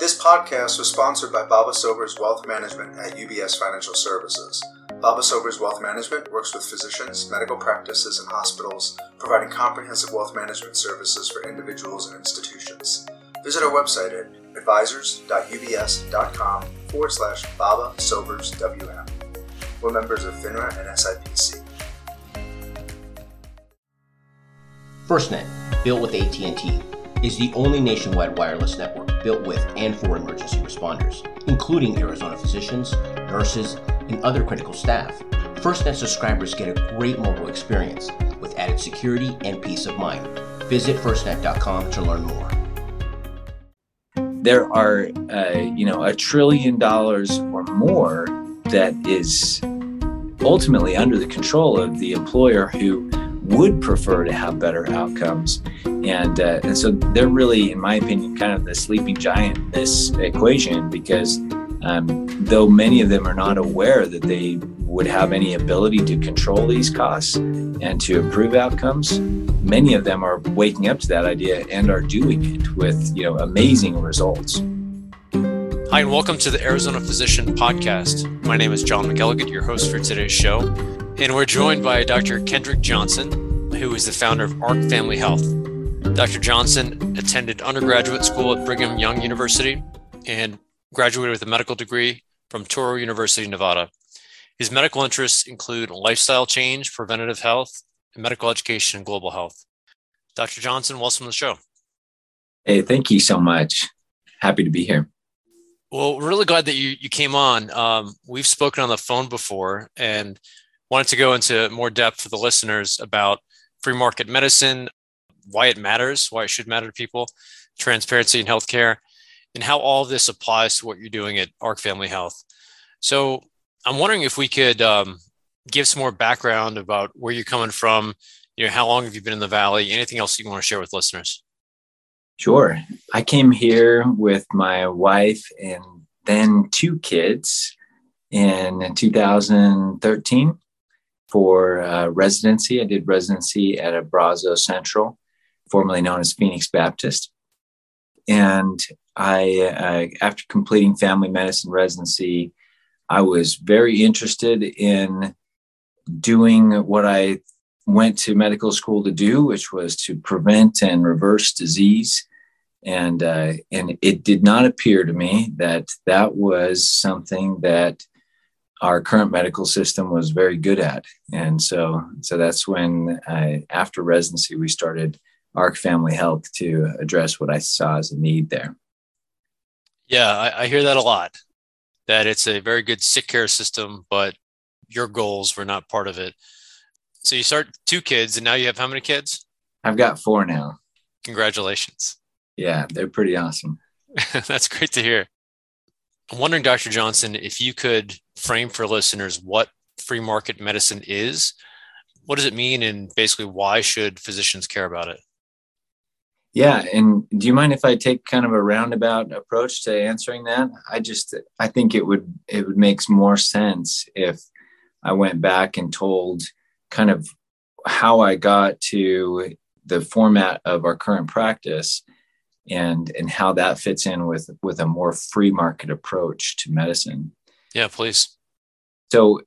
This podcast was sponsored by Baba Sobers Wealth Management at UBS Financial Services. Baba Sobers Wealth Management works with physicians, medical practices, and hospitals, providing comprehensive wealth management services for individuals and institutions. Visit our website at advisors.ubs.com forward slash Baba Sobers WM. We're members of FINRA and SIPC. FirstNet, built with AT&T, is the only nationwide wireless network built with and for emergency responders, including Arizona physicians, nurses, and other critical staff. FirstNet subscribers get a great mobile experience with added security and peace of mind. Visit firstnet.com to learn more. There are, uh, you know, a trillion dollars or more that is ultimately under the control of the employer who would prefer to have better outcomes. And, uh, and so they're really, in my opinion, kind of the sleeping giant in this equation because um, though many of them are not aware that they would have any ability to control these costs and to improve outcomes, many of them are waking up to that idea and are doing it with you know amazing results. Hi, and welcome to the Arizona Physician Podcast. My name is John McElligott, your host for today's show. And we're joined by Dr. Kendrick Johnson, who is the founder of ARC Family Health. Dr. Johnson attended undergraduate school at Brigham Young University and graduated with a medical degree from Touro University, Nevada. His medical interests include lifestyle change, preventative health, and medical education and global health. Dr. Johnson, welcome to the show. Hey, thank you so much. Happy to be here. Well, really glad that you, you came on. Um, we've spoken on the phone before, and wanted to go into more depth for the listeners about free market medicine, why it matters, why it should matter to people, transparency in healthcare, and how all this applies to what you're doing at ARC Family Health. So I'm wondering if we could um, give some more background about where you're coming from. You know, how long have you been in the Valley? Anything else you want to share with listeners? Sure. I came here with my wife and then two kids in 2013 for uh, residency. I did residency at Abrazo Central, formerly known as Phoenix Baptist. And I, uh, after completing family medicine residency, I was very interested in doing what I went to medical school to do, which was to prevent and reverse disease. And uh, and it did not appear to me that that was something that our current medical system was very good at. And so, so that's when I, after residency, we started ARC Family Health to address what I saw as a need there. Yeah, I, I hear that a lot. That it's a very good sick care system, but your goals were not part of it. So you start two kids, and now you have how many kids? I've got four now. Congratulations. Yeah, they're pretty awesome. That's great to hear. I'm wondering, Dr. Johnson, if you could frame for listeners what free market medicine is. What does it mean, and basically, why should physicians care about it? Yeah, and do you mind if I take kind of a roundabout approach to answering that? I just I think it would it would make more sense if I went back and told kind of how I got to the format of our current practice and and how that fits in with with a more free market approach to medicine. Yeah, please. So,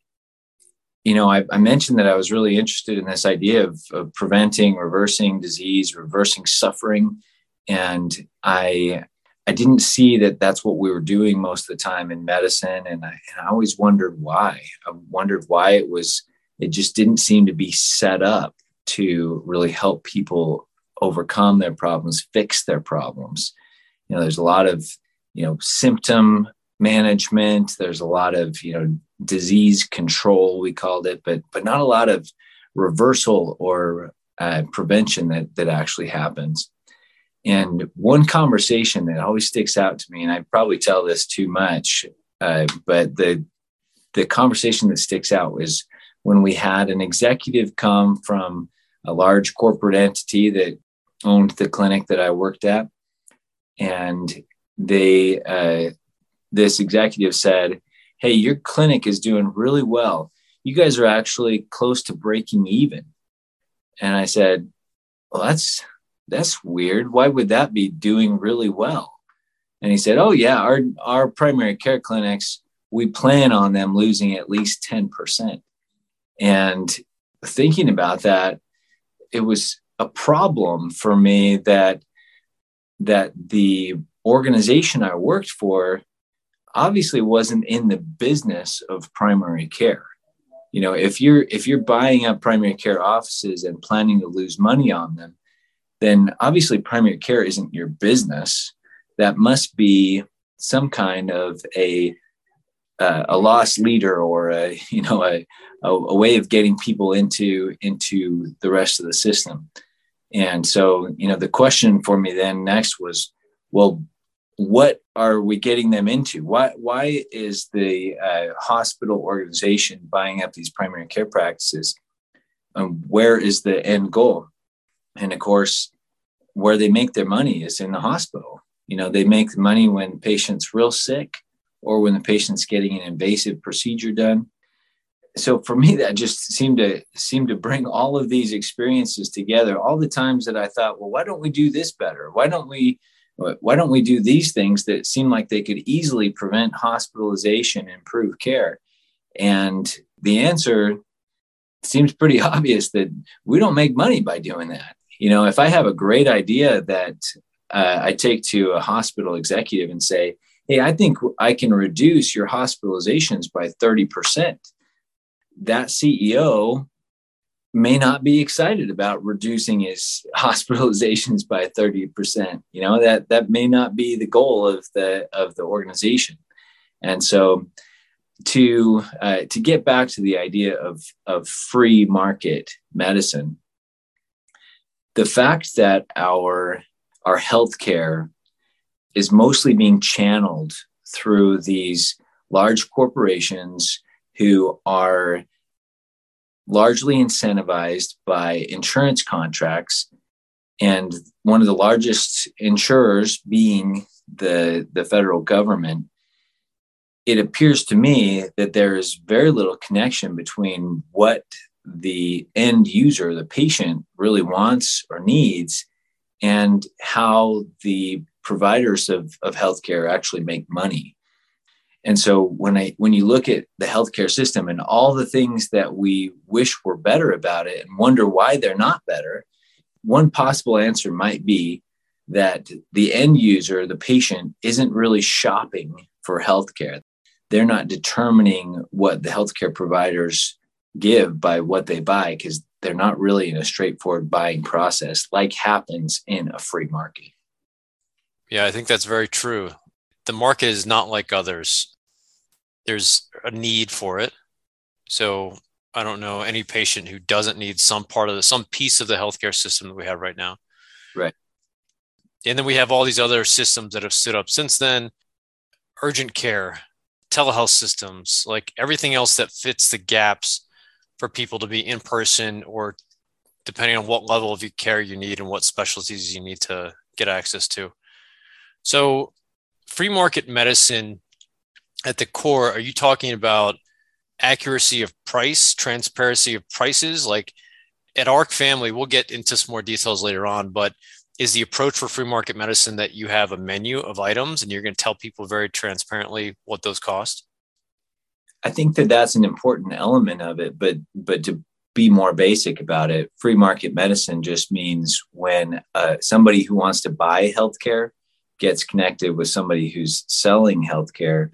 you know, I, I mentioned that I was really interested in this idea of, of preventing, reversing disease, reversing suffering, and I I didn't see that that's what we were doing most of the time in medicine, and I, and I always wondered why. I wondered why it was. It just didn't seem to be set up to really help people overcome their problems, fix their problems. You know, there's a lot of, you know, symptom management. There's a lot of, you know, disease control, we called it, but but not a lot of reversal or uh, prevention that that actually happens. And one conversation that always sticks out to me, and I probably tell this too much, uh, but the the conversation that sticks out was when we had an executive come from a large corporate entity that owned the clinic that I worked at, and they uh, this executive said, "Hey, your clinic is doing really well. You guys are actually close to breaking even." And I said, "Well, that's that's weird. Why would that be doing really well?" And he said, Oh, yeah, our, our primary care clinics, we plan on them losing at least 10%. And thinking about that, it was a problem for me that that the organization I worked for obviously wasn't in the business of primary care. You know, if you're if you're buying up primary care offices and planning to lose money on them, then obviously primary care isn't your business. That must be some kind of a uh, a loss leader or a you know a, a, a way of getting people into into the rest of the system. And so, you know, the question for me then next was, well, what are we getting them into? Why why is the uh, hospital organization buying up these primary care practices? Um, where is the end goal? And of course, where they make their money is in the hospital. You know, they make money when patients real sick or when the patient's getting an invasive procedure done. So for me, that just seemed to seem to bring all of these experiences together. All the times that I thought, well, why don't we do this better? Why don't we why don't we do these things that seem like they could easily prevent hospitalization and improve care? And the answer seems pretty obvious that we don't make money by doing that. You know, if I have a great idea that uh, I take to a hospital executive and say, hey, I think I can reduce your hospitalizations by 30%, that CEO may not be excited about reducing his hospitalizations by 30% you know that that may not be the goal of the of the organization. And so to uh, to get back to the idea of of free market medicine the fact that our our healthcare is mostly being channeled through these large corporations who are largely incentivized by insurance contracts. And one of the largest insurers being the the federal government it appears to me that there is very little connection between what the end user the patient really wants or needs and how the providers of, of healthcare actually make money and so when I when you look at the healthcare system and all the things that we wish were better about it and wonder why they're not better, one possible answer might be that the end user, the patient, isn't really shopping for healthcare. They're not determining what the healthcare providers give by what they buy because they're not really in a straightforward buying process like happens in a free market. Yeah, I think that's very true. The market is not like others there's a need for it. So I don't know any patient who doesn't need some part of the some piece of the healthcare system that we have right now. Right. And then we have all these other systems that have stood up since then, urgent care, telehealth systems, like everything else that fits the gaps for people to be in person or depending on what level of care you need and what specialties you need to get access to. So free market medicine at the core, are you talking about accuracy of price, transparency of prices? Like at ARC Family, we'll get into some more details later on, but is the approach for free market medicine that you have a menu of items and you're going to tell people very transparently what those cost? I think that that's an important element of it, but but to be more basic about it, free market medicine just means when uh, somebody who wants to buy healthcare gets connected with somebody who's selling healthcare,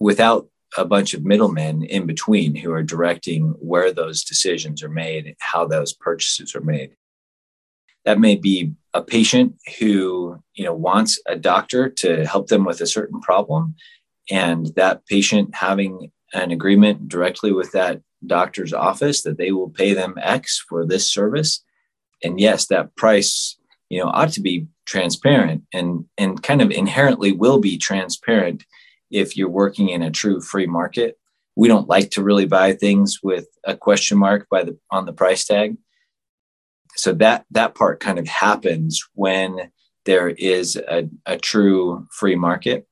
without a bunch of middlemen in between who are directing where those decisions are made, how those purchases are made. That may be a patient who you know wants a doctor to help them with a certain problem, and that patient having an agreement directly with that doctor's office that they will pay them X for this service. And yes, that price you know ought to be transparent and and kind of inherently will be transparent if you're working in a true free market. We don't like to really buy things with a question mark by the on the price tag. So that that part kind of happens when there is a, a true free market.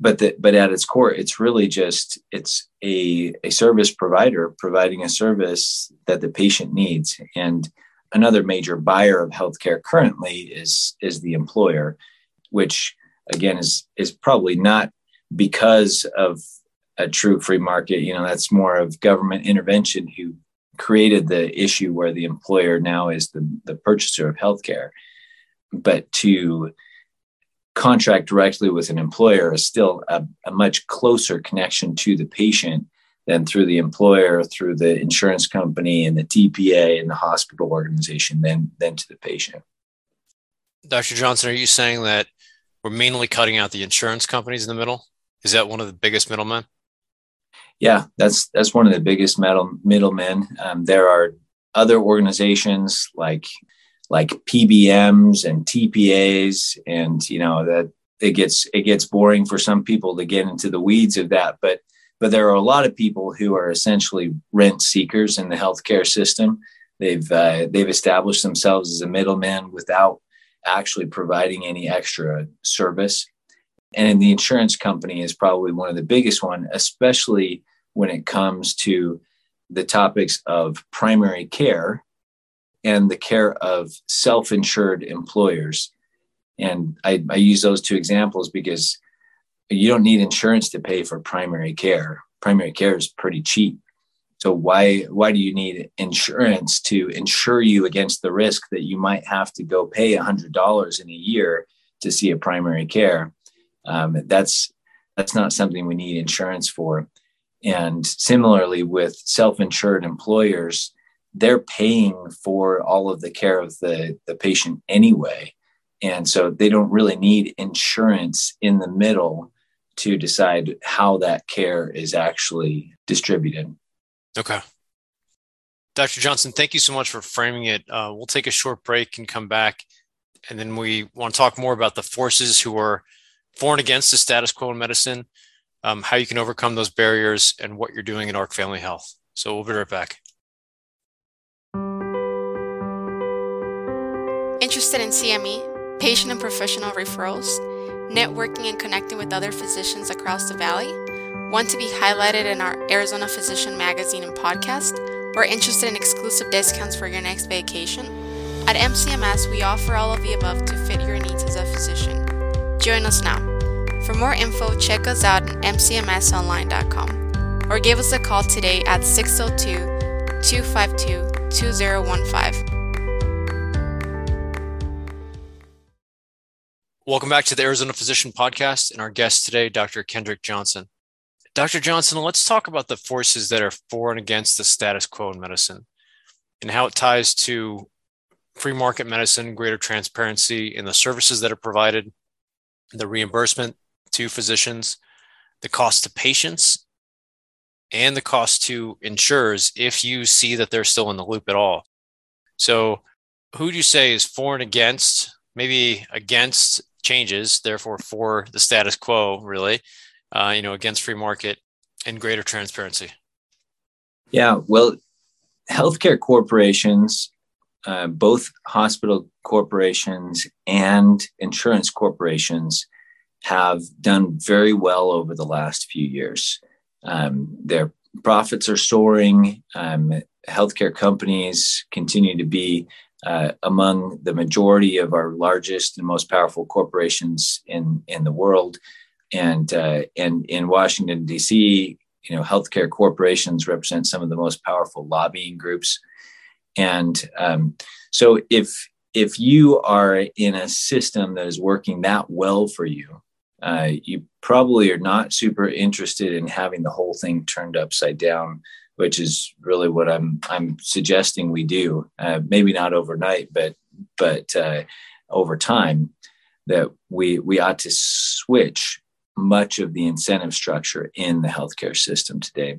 But the, but at its core, it's really just it's a, a service provider providing a service that the patient needs. And another major buyer of healthcare currently is is the employer, which again is is probably not because of a true free market. You know, that's more of government intervention who created the issue where the employer now is the, the purchaser of healthcare. But to contract directly with an employer is still a, a much closer connection to the patient than through the employer, through the insurance company and the TPA and the hospital organization than, than to the patient. Dr. Johnson, are you saying that we're mainly cutting out the insurance companies in the middle? Is that one of the biggest middlemen? Yeah, that's that's one of the biggest middle middlemen. Um, there are other organizations like like PBMs and TPAs, and you know that it gets it gets boring for some people to get into the weeds of that, but but there are a lot of people who are essentially rent seekers in the healthcare system. They've uh, they've established themselves as a middleman without actually providing any extra service. And the insurance company is probably one of the biggest one, especially when it comes to the topics of primary care and the care of self-insured employers. And I, I use those two examples because you don't need insurance to pay for primary care. Primary care is pretty cheap. So why why do you need insurance to insure you against the risk that you might have to go pay $100 in a year to see a primary care? Um, that's that's not something we need insurance for. And similarly, with self-insured employers, they're paying for all of the care of the, the patient anyway. And so they don't really need insurance in the middle to decide how that care is actually distributed. Okay. Dr. Johnson, thank you so much for framing it. Uh, we'll take a short break and come back. And then we want to talk more about the forces who are for and against the status quo in medicine, um, how you can overcome those barriers, and what you're doing in ARC Family Health. So we'll be right back. Interested in CME, patient and professional referrals, networking and connecting with other physicians across the valley? Want to be highlighted in our Arizona Physician magazine and podcast? Or interested in exclusive discounts for your next vacation? At MCMS, we offer all of the above to fit your needs as a physician. Join us now. For more info, check us out at mcmsonline.com or give us a call today at 602 252 2015. Welcome back to the Arizona Physician Podcast and our guest today, Dr. Kendrick Johnson. Dr. Johnson, let's talk about the forces that are for and against the status quo in medicine and how it ties to free market medicine, greater transparency in the services that are provided, the reimbursement to physicians, the cost to patients, and the cost to insurers if you see that they're still in the loop at all. So, who do you say is for and against, maybe against changes, therefore for the status quo, really? uh, you know, against free market and greater transparency? Yeah, well, healthcare corporations, uh, both hospital corporations and insurance corporations, have done very well over the last few years. Um, their profits are soaring. Um, healthcare companies continue to be uh, among the majority of our largest and most powerful corporations in, in the world and uh, and in Washington D.C., you know, healthcare corporations represent some of the most powerful lobbying groups, and um, so if if you are in a system that is working that well for you, uh, you probably are not super interested in having the whole thing turned upside down, which is really what I'm I'm suggesting we do. Uh, maybe not overnight, but but uh, over time, that we we ought to switch much of the incentive structure in the healthcare system today.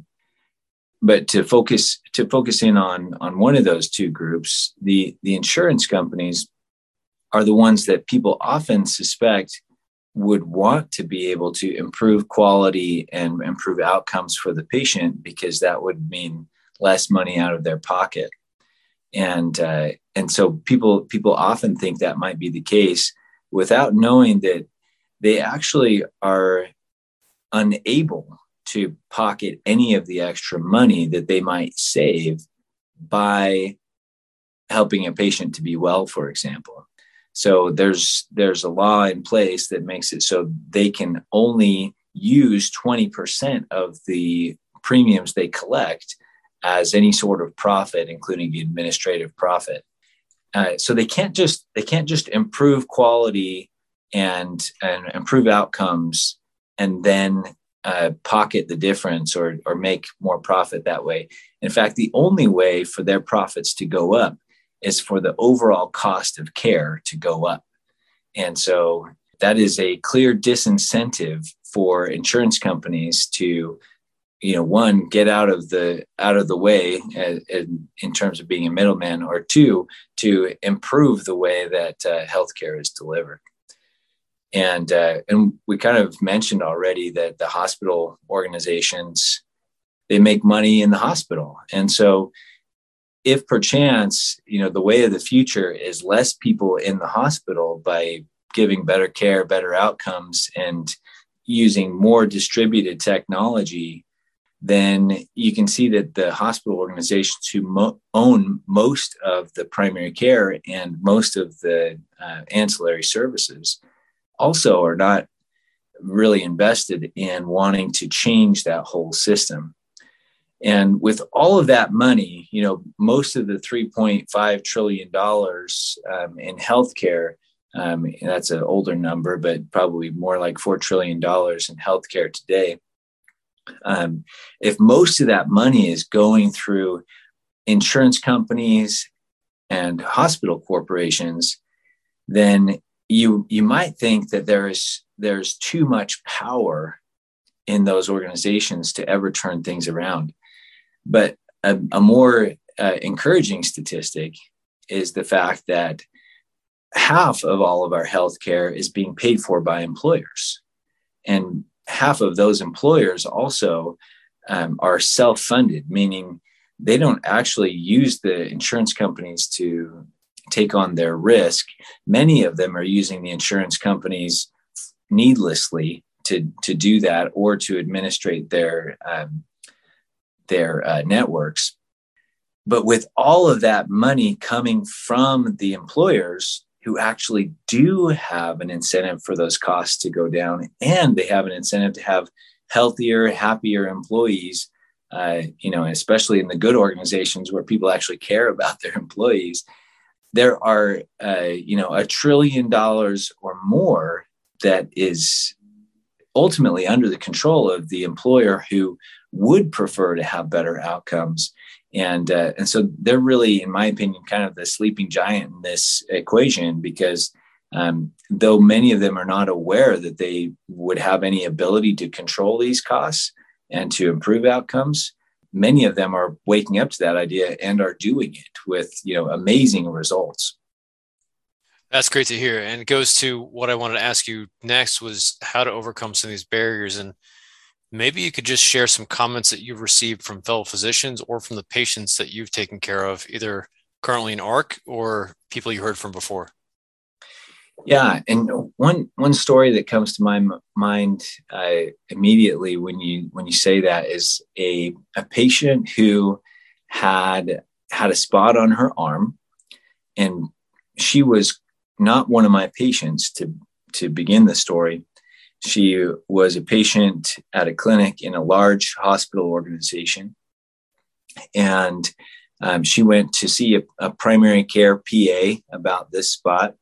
But to focus to focus in on on one of those two groups, the the insurance companies are the ones that people often suspect would want to be able to improve quality and improve outcomes for the patient because that would mean less money out of their pocket. And uh, and so people people often think that might be the case without knowing that they actually are unable to pocket any of the extra money that they might save by helping a patient to be well, for example. So there's there's a law in place that makes it so they can only use 20% of the premiums they collect as any sort of profit, including the administrative profit. Uh, so they can't just they can't just improve quality and and improve outcomes and then uh, pocket the difference or or make more profit that way. In fact, the only way for their profits to go up is for the overall cost of care to go up. And so that is a clear disincentive for insurance companies to you know one get out of the out of the way uh, in, in terms of being a middleman or two to improve the way that uh, healthcare is delivered and uh, and we kind of mentioned already that the hospital organizations they make money in the hospital. And so if perchance you know the way of the future is less people in the hospital by giving better care better outcomes and using more distributed technology then you can see that the hospital organizations who mo- own most of the primary care and most of the uh, ancillary services also are not really invested in wanting to change that whole system and with all of that money, you know, most of the $3.5 trillion um, in healthcare, um, that's an older number, but probably more like $4 trillion in healthcare today. Um, if most of that money is going through insurance companies and hospital corporations, then you you might think that there's there's too much power in those organizations to ever turn things around. But a, a more uh, encouraging statistic is the fact that half of all of our healthcare is being paid for by employers. And half of those employers also um, are self funded, meaning they don't actually use the insurance companies to take on their risk. Many of them are using the insurance companies needlessly to, to do that or to administrate their um, their uh, networks. But with all of that money coming from the employers who actually do have an incentive for those costs to go down, and they have an incentive to have healthier, happier employees, uh, you know, especially in the good organizations where people actually care about their employees, there are, uh, you know, a trillion dollars or more that is ultimately under the control of the employer who would prefer to have better outcomes. And, uh, and so they're really, in my opinion, kind of the sleeping giant in this equation because um, though many of them are not aware that they would have any ability to control these costs and to improve outcomes, many of them are waking up to that idea and are doing it with you know amazing results. That's great to hear, and it goes to what I wanted to ask you next was how to overcome some of these barriers and maybe you could just share some comments that you've received from fellow physicians or from the patients that you've taken care of, either currently in ARC or people you heard from before. Yeah, and one one story that comes to my mind uh, immediately when you when you say that is a a patient who had had a spot on her arm, and she was not one of my patients to to begin the story, she was a patient at a clinic in a large hospital organization. And um, she went to see a, a, primary care PA about this spot,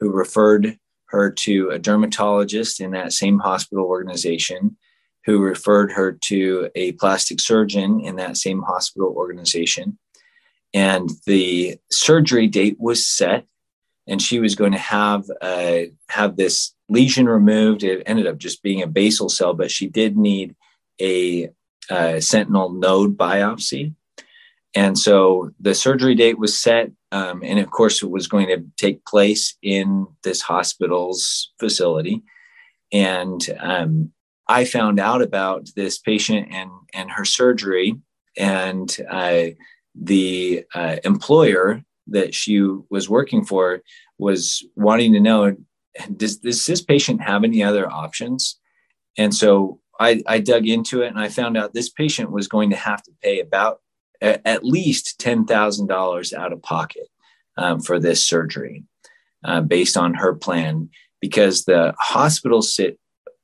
who referred her to a dermatologist in that same hospital organization, who referred her to a plastic surgeon in that same hospital organization. And the surgery date was set, and she was going to have uh, have this lesion removed. It ended up just being a basal cell, but she did need a, a sentinel node biopsy. And so the surgery date was set. Um, and of course, it was going to take place in this hospital's facility. And um, I found out about this patient and, and her surgery. And uh, the uh, employer that she was working for was wanting to know does, does this patient have any other options? And so I, I dug into it and I found out this patient was going to have to pay about at least $10,000 out of pocket um, for this surgery. uh, based on her plan because the hospital sit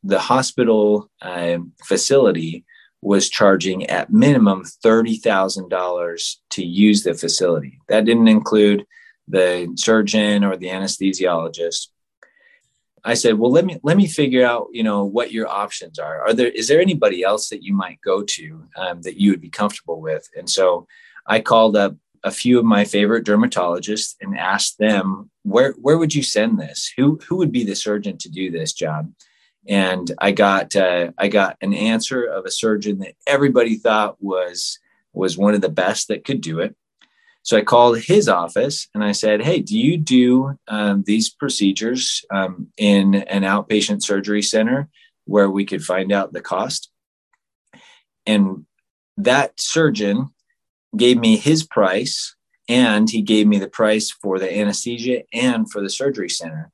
the hospital uh, facility was charging at minimum $30,000 to use the facility. That didn't include the surgeon or the anesthesiologist. I said, "Well, let me let me figure out, you know, what your options are. Are there is there anybody else that you might go to um, that you would be comfortable with?" And so I called up a few of my favorite dermatologists and asked them, "Where where would you send this? Who who would be the surgeon to do this job?" and I got uh, I got an answer of a surgeon that everybody thought was was one of the best that could do it. So I called his office and I said, "Hey, do you do um, these procedures um, in an outpatient surgery center where we could find out the cost?" And that surgeon gave me his price and he gave me the price for the anesthesia and for the surgery center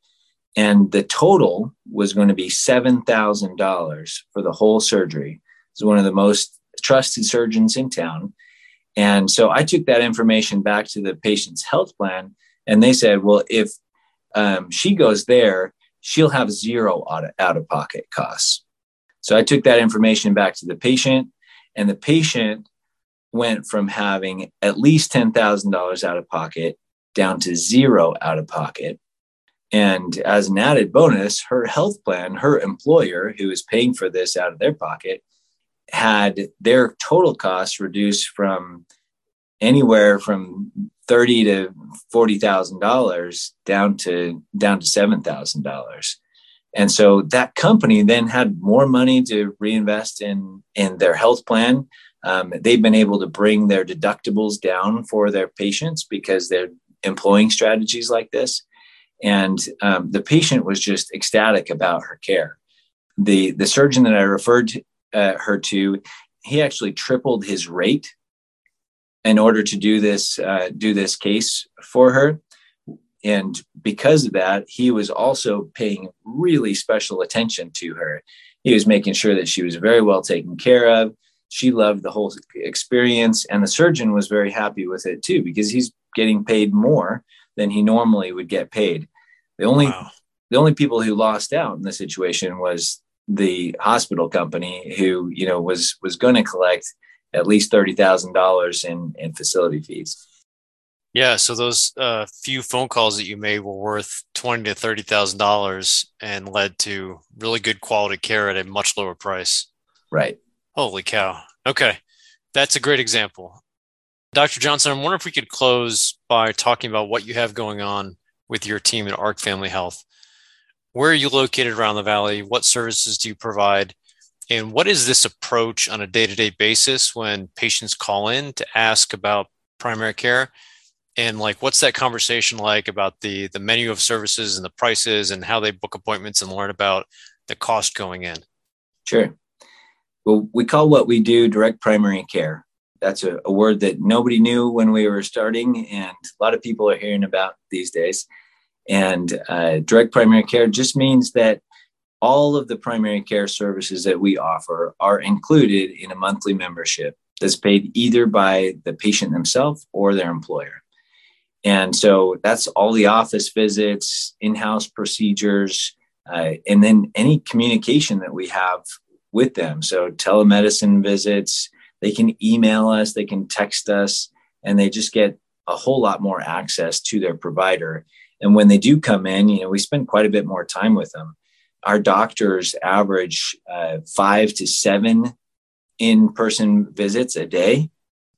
and the total was going to be $7,000 for the whole surgery. He's one of the most trusted surgeons in town. And so I took that information back to the patient's health plan, and they said, well, if um, she goes there, she'll have zero out of pocket costs. So I took that information back to the patient, and the patient went from having at least $10,000 out of pocket down to zero out of pocket. And as an added bonus, her health plan, her employer, who is paying for this out of their pocket, had their total costs reduced from anywhere from thirty to forty thousand dollars down to down to seven thousand dollars. And so that company then had more money to reinvest in in their health plan. Um, they've been able to bring their deductibles down for their patients because they're employing strategies like this and um, the patient was just ecstatic about her care. The the surgeon that I referred uh, her to, he actually tripled his rate in order to do this uh, do this case for her. And because of that, he was also paying really special attention to her. He was making sure that she was very well taken care of. She loved the whole experience, and the surgeon was very happy with it too because he's getting paid more than he normally would get paid. The only wow. the only people who lost out in the situation was the hospital company who you know was was going to collect at least thirty thousand dollars in in facility fees. Yeah, so those uh, few phone calls that you made were worth twenty to thirty thousand dollars and led to really good quality care at a much lower price. Right. Holy cow! Okay, that's a great example. Dr. Johnson, I wonder if we could close by talking about what you have going on with your team at ARC Family Health. Where are you located around the valley? What services do you provide? And what is this approach on a day to day basis when patients call in to ask about primary care? And like, what's that conversation like about the, the menu of services and the prices and how they book appointments and learn about the cost going in? Sure. Well, we call what we do direct primary care. That's a, a word that nobody knew when we were starting, and a lot of people are hearing about these days. And uh, direct primary care just means that all of the primary care services that we offer are included in a monthly membership that's paid either by the patient themselves or their employer. And so that's all the office visits, in house procedures, uh, and then any communication that we have with them. So telemedicine visits, they can email us, they can text us, and they just get a whole lot more access to their provider. And when they do come in, you know, we spend quite a bit more time with them. Our doctors average uh, five to seven in-person visits a day.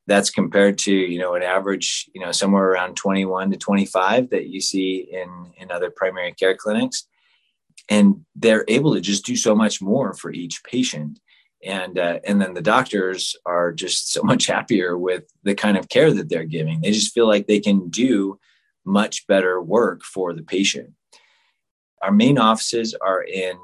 That's compared to you know an average you know somewhere around 21 to 25 that you see in in other primary care clinics, and they're able to just do so much more for each patient and uh, and then the doctors are just so much happier with the kind of care that they're giving they just feel like they can do much better work for the patient. Our main offices are in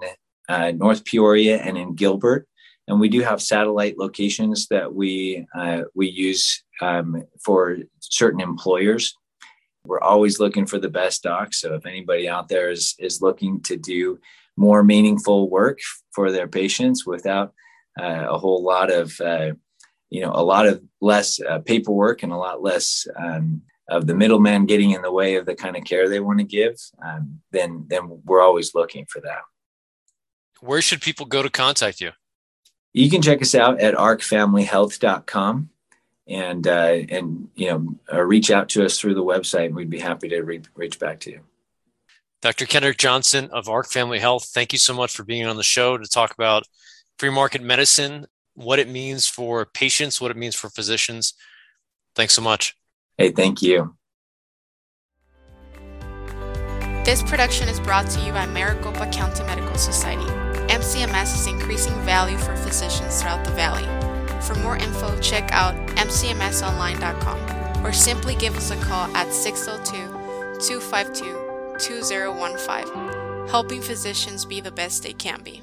uh, North Peoria and in Gilbert, and we do have satellite locations that we uh, we use um, for certain employers. We're always looking for the best docs. So if anybody out there is is looking to do more meaningful work for their patients without uh, a whole lot of uh, you know a lot of less uh, paperwork and a lot less um, of the middleman getting in the way of the kind of care they want to give, um, then then we're always looking for that. Where should people go to contact you? You can check us out at arcfamilyhealth.com and uh, and you know uh, reach out to us through the website. We'd be happy to re- reach back to you. Dr. Kendrick Johnson of ARC Family Health, thank you so much for being on the show to talk about free market medicine, what it means for patients, what it means for physicians. Thanks so much. Hey, thank you. This production is brought to you by Maricopa County Medical Society. MCMS is increasing value for physicians throughout the valley. For more info, check out mcmsonline.com or simply give us a call at 602 252 2015, helping physicians be the best they can be.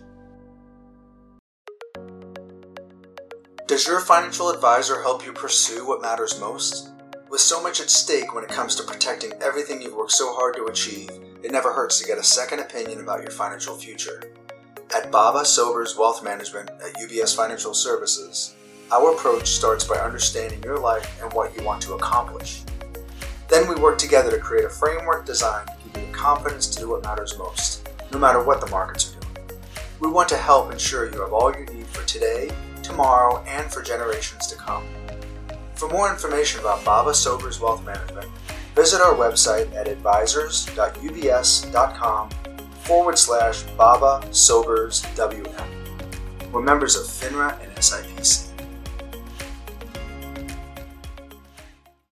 Does your financial advisor help you pursue what matters most? With so much at stake when it comes to protecting everything you've worked so hard to achieve, it never hurts to get a second opinion about your financial future. At Baba Sobers Wealth Management at UBS Financial Services, our approach starts by understanding your life and what you want to accomplish. Then we work together to create a framework designed to give you the confidence to do what matters most, no matter what the markets are doing. We want to help ensure you have all you need for today, tomorrow, and for generations to come. For more information about Baba Sobers Wealth Management, visit our website at advisors.ubs.com forward slash Baba Sobers WM. We're members of FINRA and SIPC.